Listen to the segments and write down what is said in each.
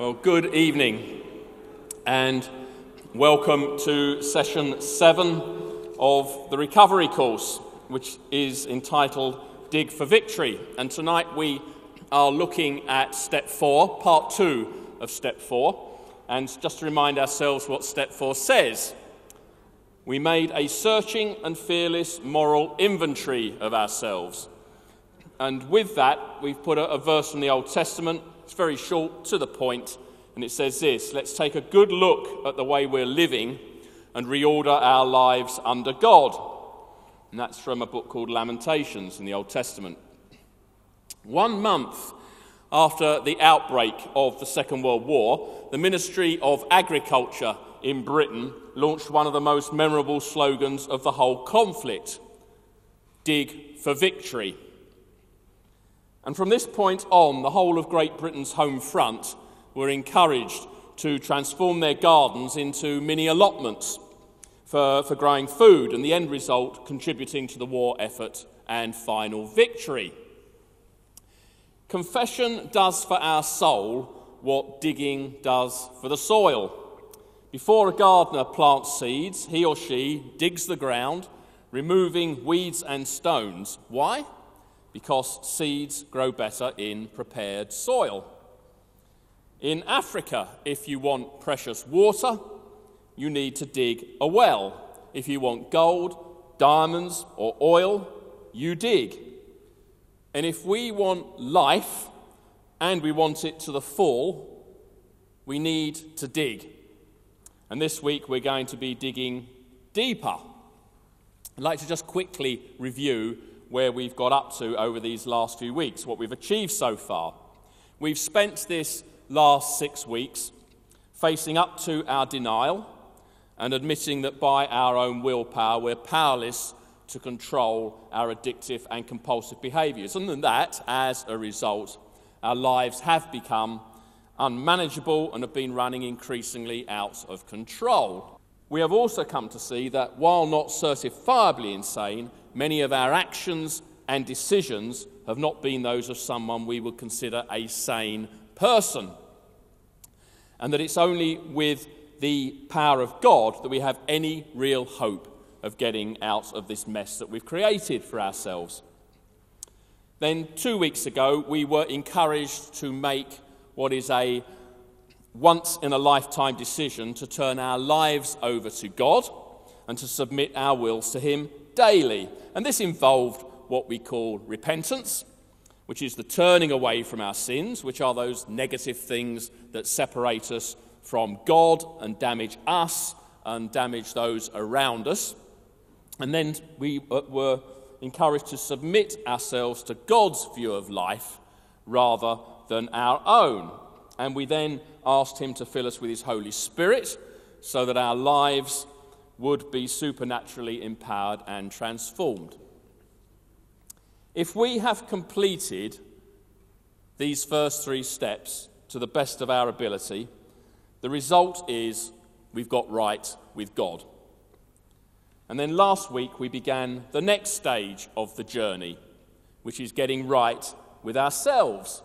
Well, good evening and welcome to session seven of the recovery course, which is entitled Dig for Victory. And tonight we are looking at step four, part two of step four. And just to remind ourselves what step four says, we made a searching and fearless moral inventory of ourselves. And with that, we've put a, a verse from the Old Testament it's very short, to the point, and it says this Let's take a good look at the way we're living and reorder our lives under God. And that's from a book called Lamentations in the Old Testament. One month after the outbreak of the Second World War, the Ministry of Agriculture in Britain launched one of the most memorable slogans of the whole conflict Dig for Victory. And from this point on, the whole of Great Britain's home front were encouraged to transform their gardens into mini allotments for, for growing food, and the end result contributing to the war effort and final victory. Confession does for our soul what digging does for the soil. Before a gardener plants seeds, he or she digs the ground, removing weeds and stones. Why? Because seeds grow better in prepared soil. In Africa, if you want precious water, you need to dig a well. If you want gold, diamonds, or oil, you dig. And if we want life and we want it to the full, we need to dig. And this week we're going to be digging deeper. I'd like to just quickly review where we've got up to over these last few weeks, what we've achieved so far. We've spent this last six weeks facing up to our denial and admitting that by our own willpower we're powerless to control our addictive and compulsive behaviours. And that, as a result, our lives have become unmanageable and have been running increasingly out of control. We have also come to see that while not certifiably insane, many of our actions and decisions have not been those of someone we would consider a sane person. And that it's only with the power of God that we have any real hope of getting out of this mess that we've created for ourselves. Then, two weeks ago, we were encouraged to make what is a once in a lifetime decision to turn our lives over to God and to submit our wills to Him daily. And this involved what we call repentance, which is the turning away from our sins, which are those negative things that separate us from God and damage us and damage those around us. And then we uh, were encouraged to submit ourselves to God's view of life rather than our own. And we then asked Him to fill us with His Holy Spirit so that our lives would be supernaturally empowered and transformed. If we have completed these first three steps to the best of our ability, the result is we've got right with God. And then last week we began the next stage of the journey, which is getting right with ourselves.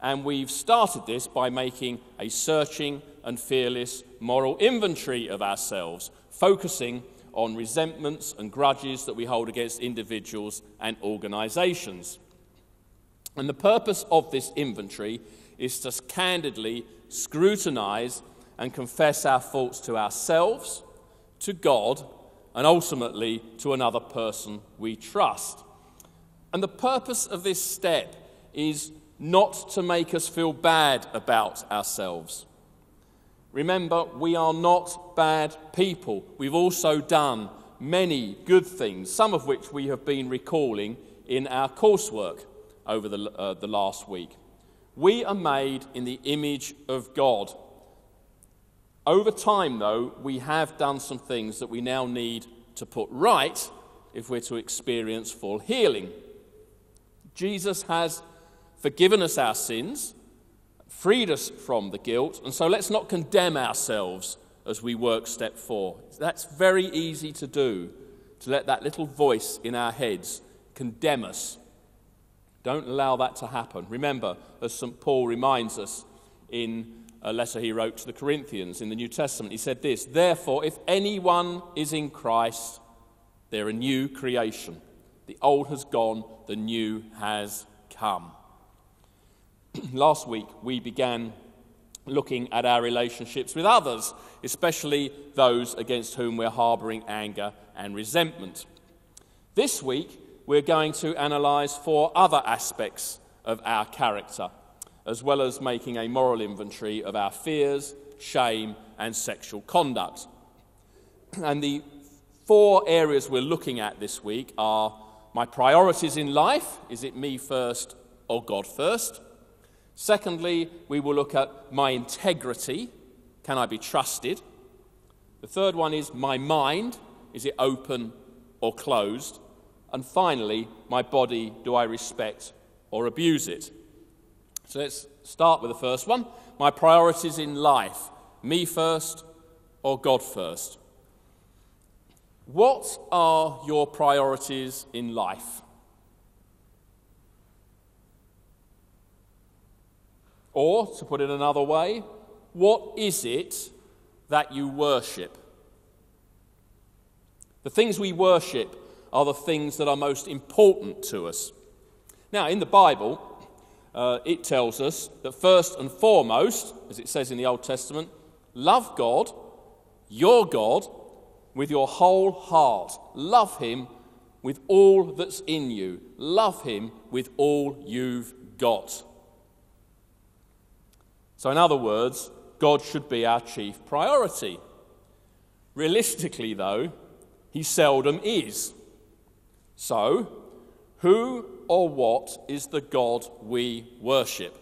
And we've started this by making a searching and fearless moral inventory of ourselves, focusing on resentments and grudges that we hold against individuals and organizations. And the purpose of this inventory is to candidly scrutinize and confess our faults to ourselves, to God, and ultimately to another person we trust. And the purpose of this step is not to make us feel bad about ourselves Remember, we are not bad people. We've also done many good things, some of which we have been recalling in our coursework over the, uh, the last week. We are made in the image of God. Over time, though, we have done some things that we now need to put right if we're to experience full healing. Jesus has forgiven us our sins freed us from the guilt, and so let's not condemn ourselves as we work step four. That's very easy to do, to let that little voice in our heads condemn us. Don't allow that to happen. Remember, as St. Paul reminds us in a letter he wrote to the Corinthians in the New Testament. He said this Therefore, if anyone is in Christ, they're a new creation. The old has gone, the new has come. Last week, we began looking at our relationships with others, especially those against whom we're harboring anger and resentment. This week, we're going to analyze four other aspects of our character, as well as making a moral inventory of our fears, shame, and sexual conduct. And the four areas we're looking at this week are my priorities in life is it me first or God first? Secondly, we will look at my integrity. Can I be trusted? The third one is my mind. Is it open or closed? And finally, my body. Do I respect or abuse it? So let's start with the first one. My priorities in life. Me first or God first? What are your priorities in life? Or, to put it another way, what is it that you worship? The things we worship are the things that are most important to us. Now, in the Bible, uh, it tells us that first and foremost, as it says in the Old Testament, love God, your God, with your whole heart. Love Him with all that's in you. Love Him with all you've got. So, in other words, God should be our chief priority. Realistically, though, he seldom is. So, who or what is the God we worship?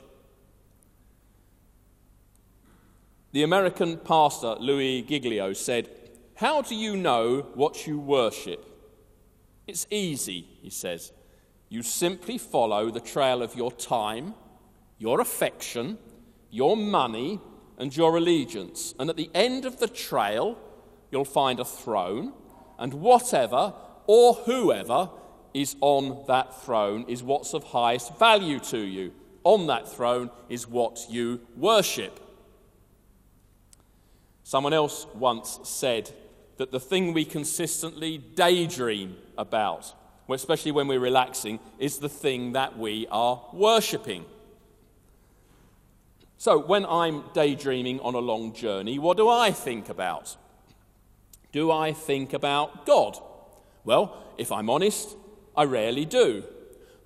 The American pastor Louis Giglio said, How do you know what you worship? It's easy, he says. You simply follow the trail of your time, your affection, your money, and your allegiance. And at the end of the trail, you'll find a throne, and whatever or whoever is on that throne is what's of highest value to you. On that throne is what you worship. Someone else once said that the thing we consistently daydream about, especially when we're relaxing, is the thing that we are worshipping. So, when I'm daydreaming on a long journey, what do I think about? Do I think about God? Well, if I'm honest, I rarely do.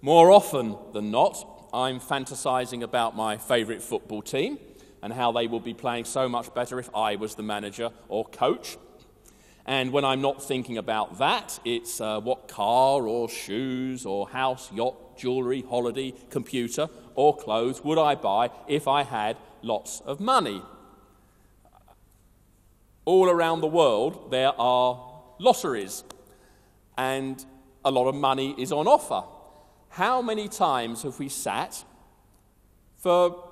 More often than not, I'm fantasizing about my favourite football team and how they will be playing so much better if I was the manager or coach. And when I'm not thinking about that, it's uh, what car or shoes or house, yacht, jewellery, holiday, computer, or clothes would I buy if I had lots of money? All around the world, there are lotteries, and a lot of money is on offer. How many times have we sat for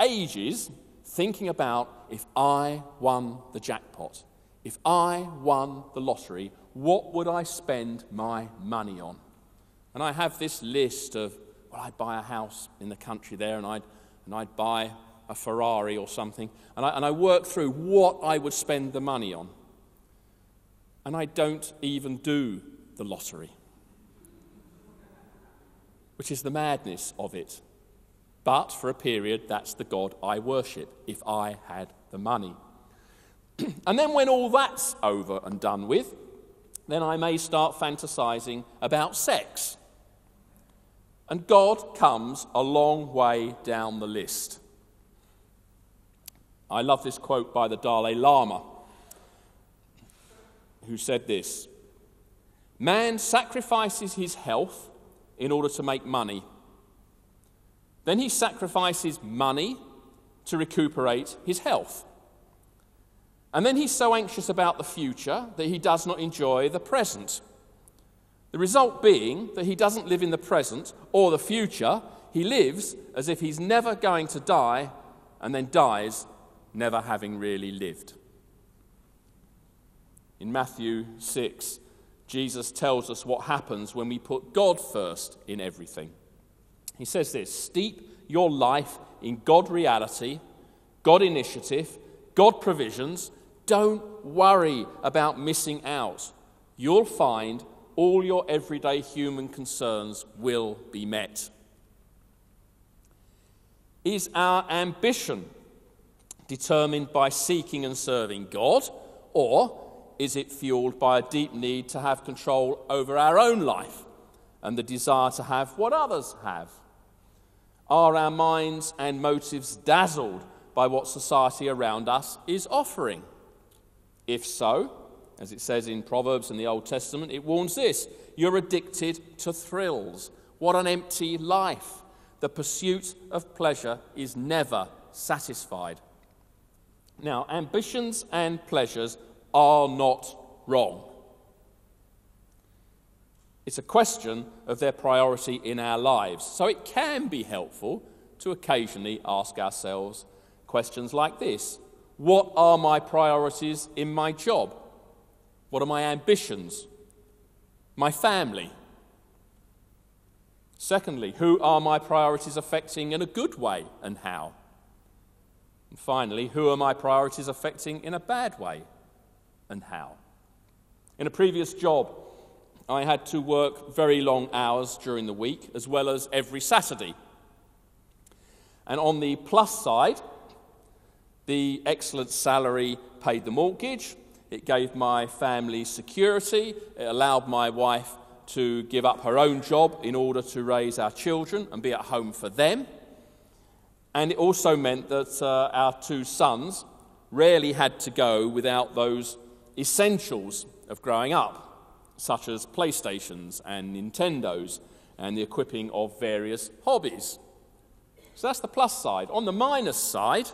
ages thinking about if I won the jackpot, if I won the lottery, what would I spend my money on? And I have this list of well, I'd buy a house in the country there and I'd, and I'd buy a Ferrari or something. And I, and I work through what I would spend the money on. And I don't even do the lottery, which is the madness of it. But for a period, that's the God I worship if I had the money. and then when all that's over and done with, then I may start fantasizing about sex. And God comes a long way down the list. I love this quote by the Dalai Lama, who said this Man sacrifices his health in order to make money. Then he sacrifices money to recuperate his health. And then he's so anxious about the future that he does not enjoy the present. The result being that he doesn't live in the present or the future, he lives as if he's never going to die and then dies never having really lived. In Matthew 6, Jesus tells us what happens when we put God first in everything. He says this Steep your life in God reality, God initiative, God provisions. Don't worry about missing out. You'll find all your everyday human concerns will be met. Is our ambition determined by seeking and serving God, or is it fueled by a deep need to have control over our own life and the desire to have what others have? Are our minds and motives dazzled by what society around us is offering? If so, as it says in Proverbs in the Old Testament, it warns this you're addicted to thrills. What an empty life. The pursuit of pleasure is never satisfied. Now, ambitions and pleasures are not wrong. It's a question of their priority in our lives. So it can be helpful to occasionally ask ourselves questions like this What are my priorities in my job? What are my ambitions? My family? Secondly, who are my priorities affecting in a good way and how? And finally, who are my priorities affecting in a bad way and how? In a previous job, I had to work very long hours during the week as well as every Saturday. And on the plus side, the excellent salary paid the mortgage, it gave my family security, it allowed my wife to give up her own job in order to raise our children and be at home for them. And it also meant that uh, our two sons rarely had to go without those essentials of growing up, such as PlayStations and Nintendos and the equipping of various hobbies. So that's the plus side. On the minus side,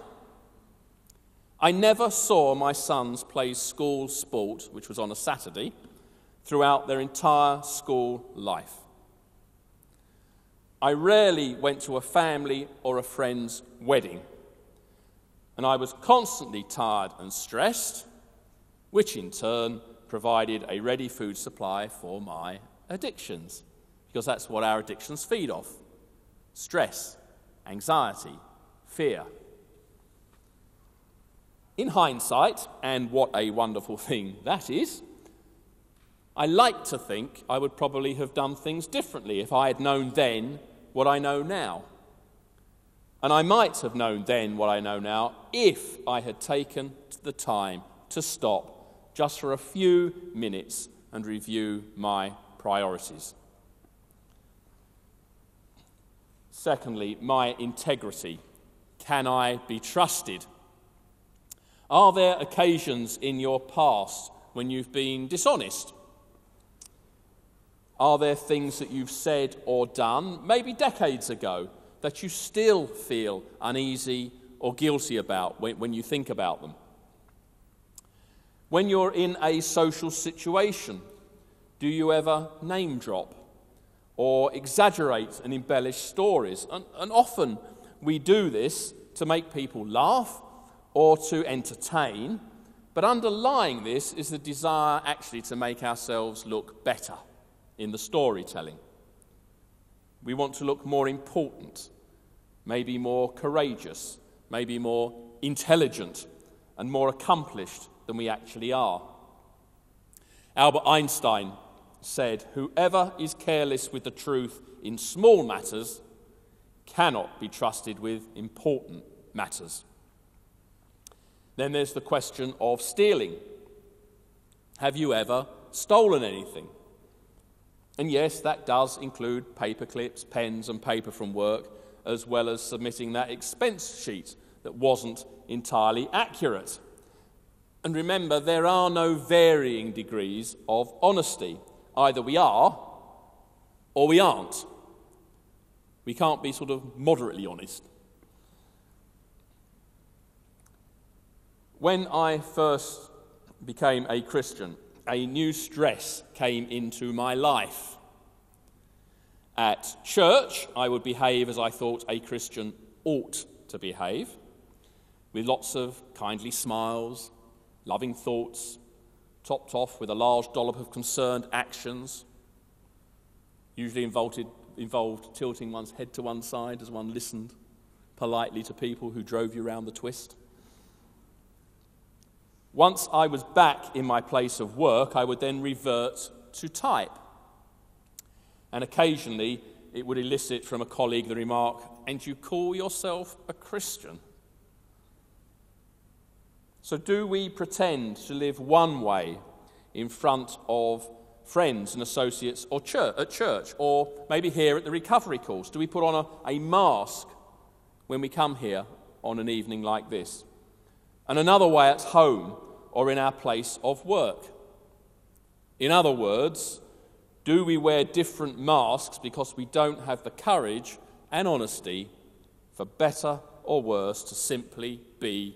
I never saw my sons play school sport, which was on a Saturday, throughout their entire school life. I rarely went to a family or a friend's wedding, and I was constantly tired and stressed, which in turn provided a ready food supply for my addictions, because that's what our addictions feed off stress, anxiety, fear. In hindsight, and what a wonderful thing that is, I like to think I would probably have done things differently if I had known then what I know now. And I might have known then what I know now if I had taken the time to stop just for a few minutes and review my priorities. Secondly, my integrity. Can I be trusted? Are there occasions in your past when you've been dishonest? Are there things that you've said or done, maybe decades ago, that you still feel uneasy or guilty about when, when you think about them? When you're in a social situation, do you ever name drop or exaggerate and embellish stories? And, and often we do this to make people laugh or to entertain, but underlying this is the desire actually to make ourselves look better in the storytelling. We want to look more important, maybe more courageous, maybe more intelligent, and more accomplished than we actually are. Albert Einstein said, Whoever is careless with the truth in small matters cannot be trusted with important matters. Then there's the question of stealing. Have you ever stolen anything? And yes, that does include paper clips, pens, and paper from work, as well as submitting that expense sheet that wasn't entirely accurate. And remember, there are no varying degrees of honesty. Either we are or we aren't. We can't be sort of moderately honest. When I first became a Christian, a new stress came into my life. At church, I would behave as I thought a Christian ought to behave, with lots of kindly smiles, loving thoughts, topped off with a large dollop of concerned actions, usually involved, involved tilting one's head to one side as one listened politely to people who drove you round the twist. Once I was back in my place of work, I would then revert to type. And occasionally it would elicit from a colleague the remark, And you call yourself a Christian? So, do we pretend to live one way in front of friends and associates or church, at church, or maybe here at the recovery course? Do we put on a, a mask when we come here on an evening like this? And another way at home or in our place of work? In other words, do we wear different masks because we don't have the courage and honesty, for better or worse, to simply be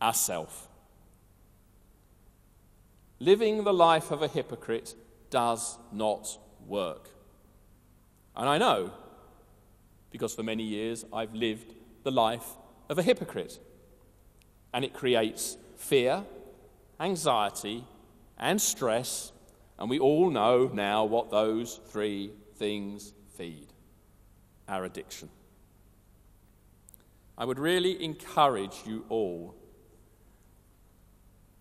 ourselves? Living the life of a hypocrite does not work. And I know, because for many years I've lived the life of a hypocrite. And it creates fear, anxiety, and stress. And we all know now what those three things feed our addiction. I would really encourage you all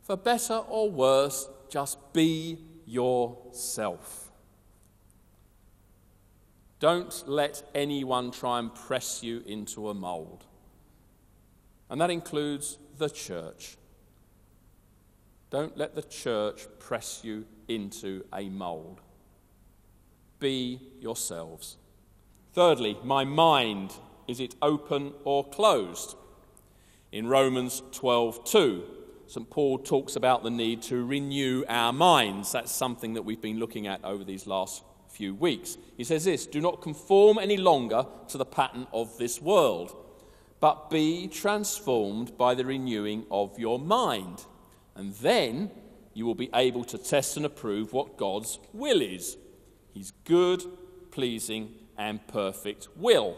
for better or worse, just be yourself. Don't let anyone try and press you into a mould. And that includes the church. Don't let the church press you into a mould. Be yourselves. Thirdly, my mind is it open or closed? In Romans 12:2, St. Paul talks about the need to renew our minds. That's something that we've been looking at over these last few weeks. He says this Do not conform any longer to the pattern of this world, but be transformed by the renewing of your mind. And then you will be able to test and approve what God's will is His good, pleasing, and perfect will.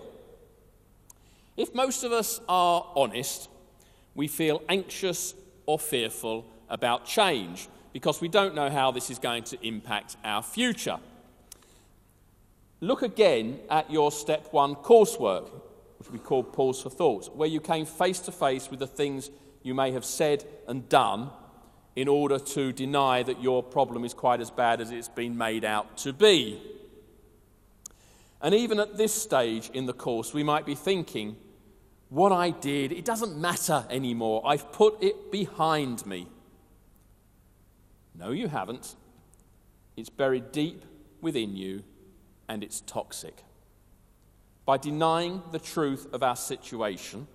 If most of us are honest, we feel anxious or fearful about change because we don't know how this is going to impact our future. Look again at your step one coursework, which we call Pause for Thought, where you came face to face with the things you may have said and done in order to deny that your problem is quite as bad as it's been made out to be. And even at this stage in the course, we might be thinking, what I did, it doesn't matter anymore. I've put it behind me. No, you haven't. It's buried deep within you and it's toxic. By denying the truth of our situation,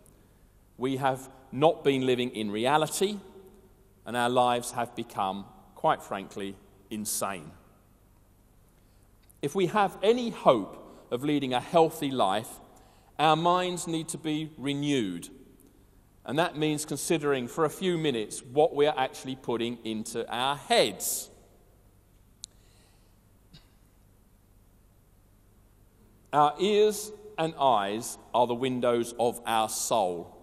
we have not been living in reality and our lives have become, quite frankly, insane. If we have any hope of leading a healthy life, our minds need to be renewed. And that means considering for a few minutes what we are actually putting into our heads. Our ears and eyes are the windows of our soul.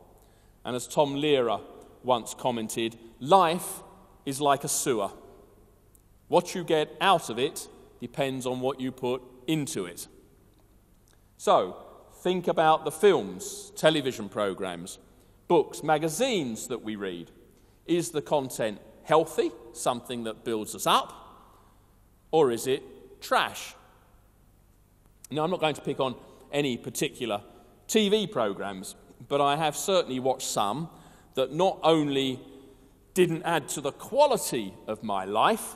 And as Tom Lehrer once commented, life is like a sewer. What you get out of it depends on what you put into it. So, think about the films, television programs, books, magazines that we read. Is the content healthy, something that builds us up, or is it trash? Now, I'm not going to pick on any particular TV programs, but I have certainly watched some that not only didn't add to the quality of my life,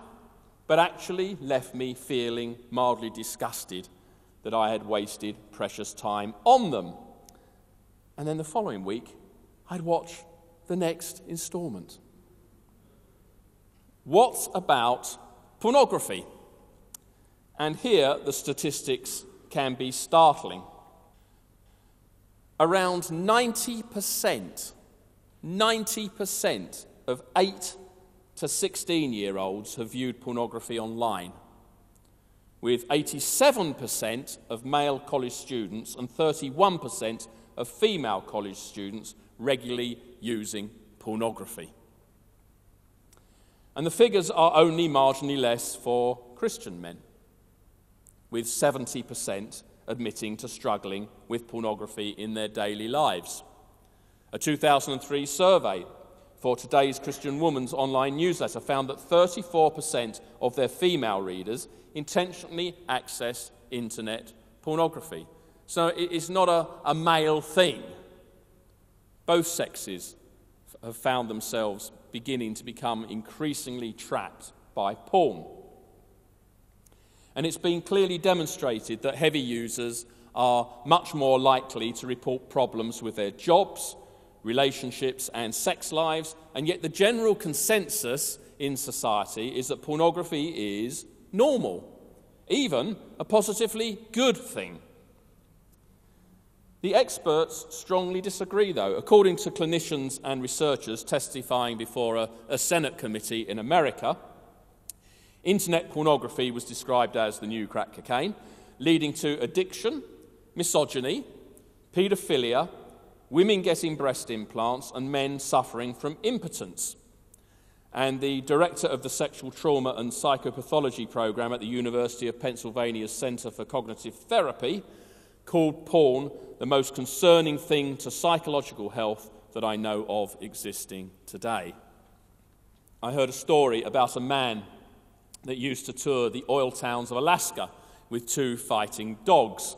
but actually left me feeling mildly disgusted that I had wasted precious time on them. And then the following week, I'd watch the next installment. What about pornography? And here the statistics can be startling. Around 90%, 90% of 8 to 16 year olds have viewed pornography online with 87% of male college students and 31% of female college students regularly using pornography. And the figures are only marginally less for Christian men, with 70% admitting to struggling with pornography in their daily lives. A 2003 survey for today's Christian Woman's online newsletter found that 34% of their female readers intentionally access internet pornography. So it's not a, a male thing. Both sexes have found themselves beginning to become increasingly trapped by porn. And it's been clearly demonstrated that heavy users are much more likely to report problems with their jobs, relationships, and sex lives, and yet the general consensus in society is that pornography is normal, even a positively good thing. The experts strongly disagree, though. According to clinicians and researchers testifying before a, a, Senate committee in America, internet pornography was described as the new crack cocaine, leading to addiction, misogyny, paedophilia, women getting breast implants, and men suffering from impotence. And the director of the Sexual Trauma and Psychopathology program at the University of Pennsylvania's Center for Cognitive Therapy called porn the most concerning thing to psychological health that I know of existing today. I heard a story about a man that used to tour the oil towns of Alaska with two fighting dogs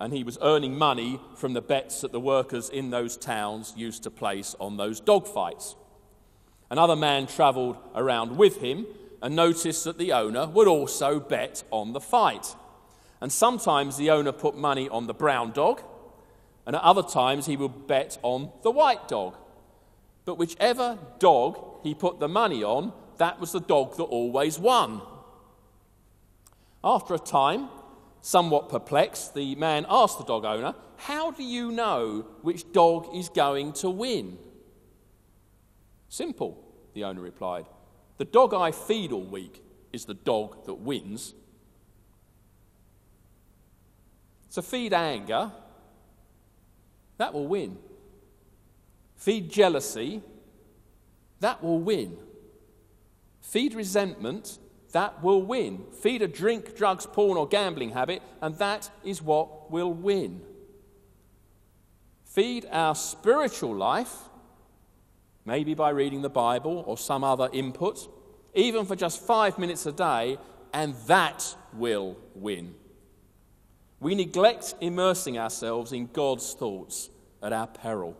and he was earning money from the bets that the workers in those towns used to place on those dogfights. Another man travelled around with him and noticed that the owner would also bet on the fight. And sometimes the owner put money on the brown dog, and at other times he would bet on the white dog. But whichever dog he put the money on, that was the dog that always won. After a time, Somewhat perplexed, the man asked the dog owner, How do you know which dog is going to win? Simple, the owner replied. The dog I feed all week is the dog that wins. So feed anger, that will win. Feed jealousy, that will win. Feed resentment, that will win. Feed a drink, drugs, porn, or gambling habit, and that is what will win. Feed our spiritual life, maybe by reading the Bible or some other input, even for just five minutes a day, and that will win. We neglect immersing ourselves in God's thoughts at our peril.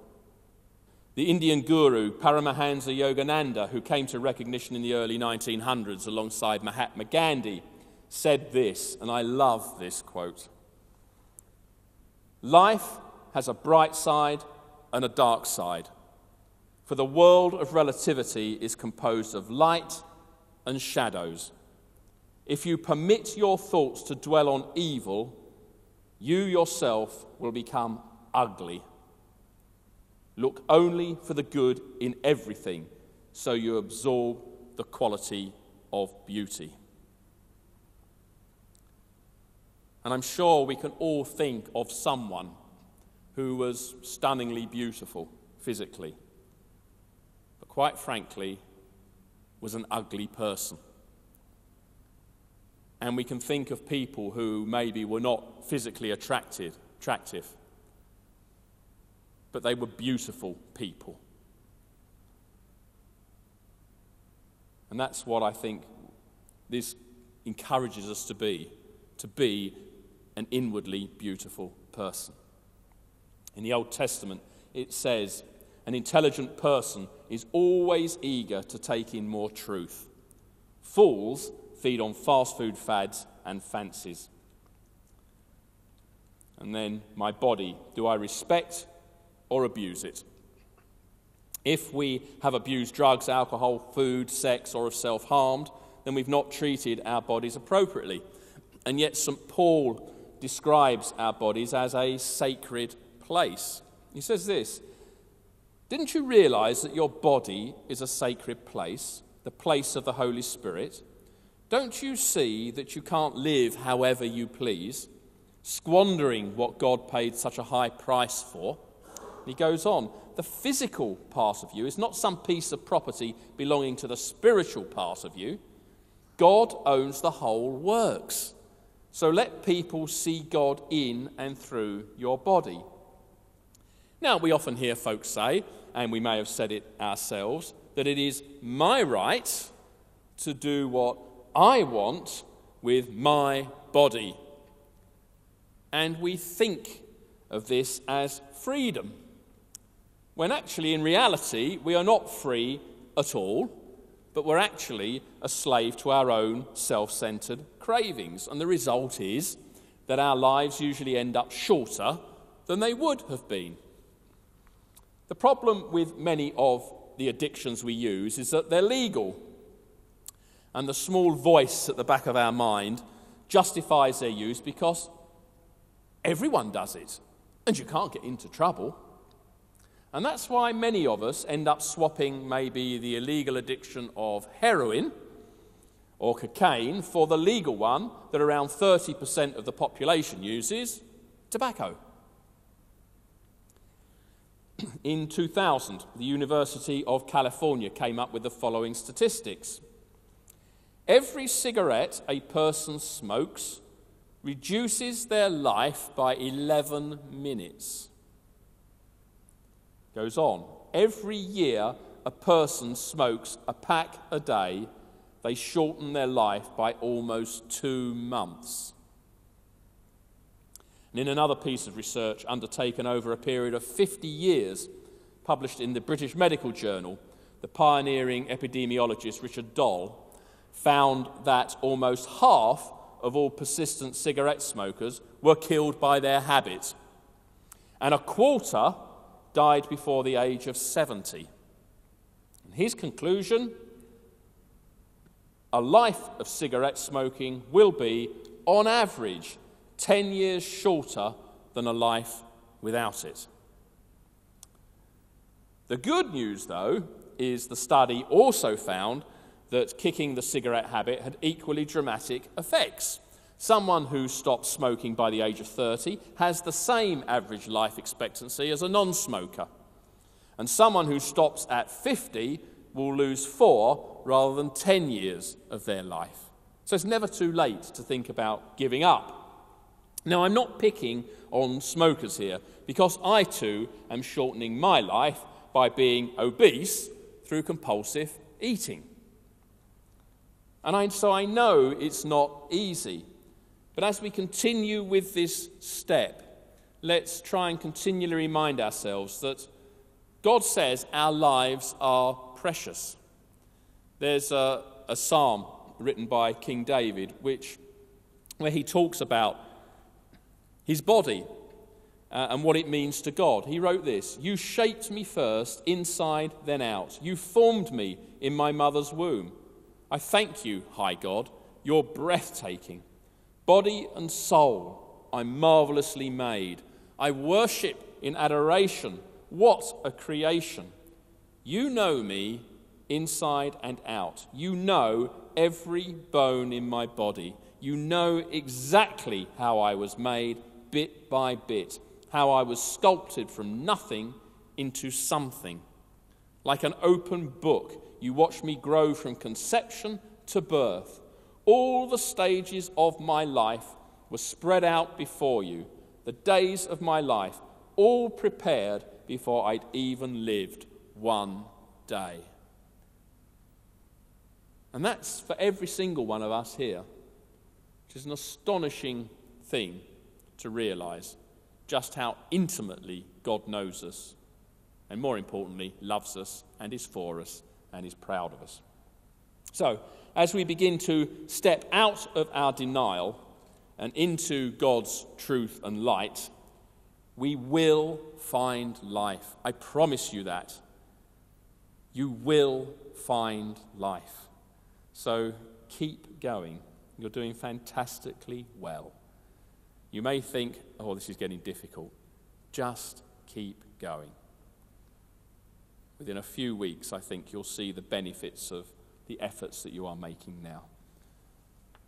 The Indian guru Paramahansa Yogananda, who came to recognition in the early 1900s alongside Mahatma Gandhi, said this, and I love this quote Life has a bright side and a dark side, for the world of relativity is composed of light and shadows. If you permit your thoughts to dwell on evil, you yourself will become ugly. Look only for the good in everything, so you absorb the quality of beauty. And I'm sure we can all think of someone who was stunningly beautiful physically, but quite frankly, was an ugly person. And we can think of people who maybe were not physically attractive, attractive but they were beautiful people. And that's what I think this encourages us to be to be an inwardly beautiful person. In the Old Testament, it says, An intelligent person is always eager to take in more truth. Fools feed on fast food fads and fancies. And then, my body, do I respect or abuse it. If we have abused drugs, alcohol, food, sex, or have self harmed, then we've not treated our bodies appropriately. And yet, St. Paul describes our bodies as a sacred place. He says this Didn't you realize that your body is a sacred place, the place of the Holy Spirit? Don't you see that you can't live however you please, squandering what God paid such a high price for? He goes on, the physical part of you is not some piece of property belonging to the spiritual part of you. God owns the whole works. So let people see God in and through your body. Now, we often hear folks say, and we may have said it ourselves, that it is my right to do what I want with my body. And we think of this as freedom, when actually, in reality, we are not free at all, but we're actually a slave to our own self centered cravings. And the result is that our lives usually end up shorter than they would have been. The problem with many of the addictions we use is that they're legal. And the small voice at the back of our mind justifies their use because everyone does it, and you can't get into trouble. And that's why many of us end up swapping maybe the illegal addiction of heroin or cocaine for the legal one that around 30% of the population uses tobacco. In 2000, the University of California came up with the following statistics. Every cigarette a person smokes reduces their life by 11 minutes. Goes on. Every year a person smokes a pack a day they shorten their life by almost two months. And in another piece of research undertaken over a period of 50 years, published in the British Medical Journal, the pioneering epidemiologist Richard Doll found that almost half of all persistent cigarette smokers were killed by their habit, and a quarter died before the age of 70. And his conclusion a life of cigarette smoking will be, on average, 10 years shorter than a life without it. The good news, though, is the study also found that kicking the cigarette habit had equally dramatic effects. Someone who stops smoking by the age of 30 has the same average life expectancy as a non smoker. And someone who stops at 50 will lose four rather than 10 years of their life. So it's never too late to think about giving up. Now, I'm not picking on smokers here because I too am shortening my life by being obese through compulsive eating. And I, so I know it's not easy. But as we continue with this step, let's try and continually remind ourselves that God says our lives are precious. There's a, a psalm written by King David, which, where he talks about his body uh, and what it means to God. He wrote this You shaped me first, inside, then out. You formed me in my mother's womb. I thank you, high God. You're breathtaking. Body and soul, I'm marvelously made. I worship in adoration. What a creation! You know me inside and out. You know every bone in my body. You know exactly how I was made bit by bit, how I was sculpted from nothing into something. Like an open book, you watch me grow from conception to birth. All the stages of my life were spread out before you, the days of my life, all prepared before I'd even lived one day. And that's for every single one of us here, which is an astonishing thing to realize just how intimately God knows us, and more importantly, loves us and is for us and is proud of us. So, as we begin to step out of our denial and into God's truth and light, we will find life. I promise you that. You will find life. So keep going. You're doing fantastically well. You may think, oh, this is getting difficult. Just keep going. Within a few weeks, I think you'll see the benefits of the efforts that you are making now.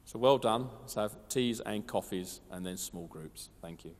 So well done. Let's have teas and coffees and then small groups. Thank you.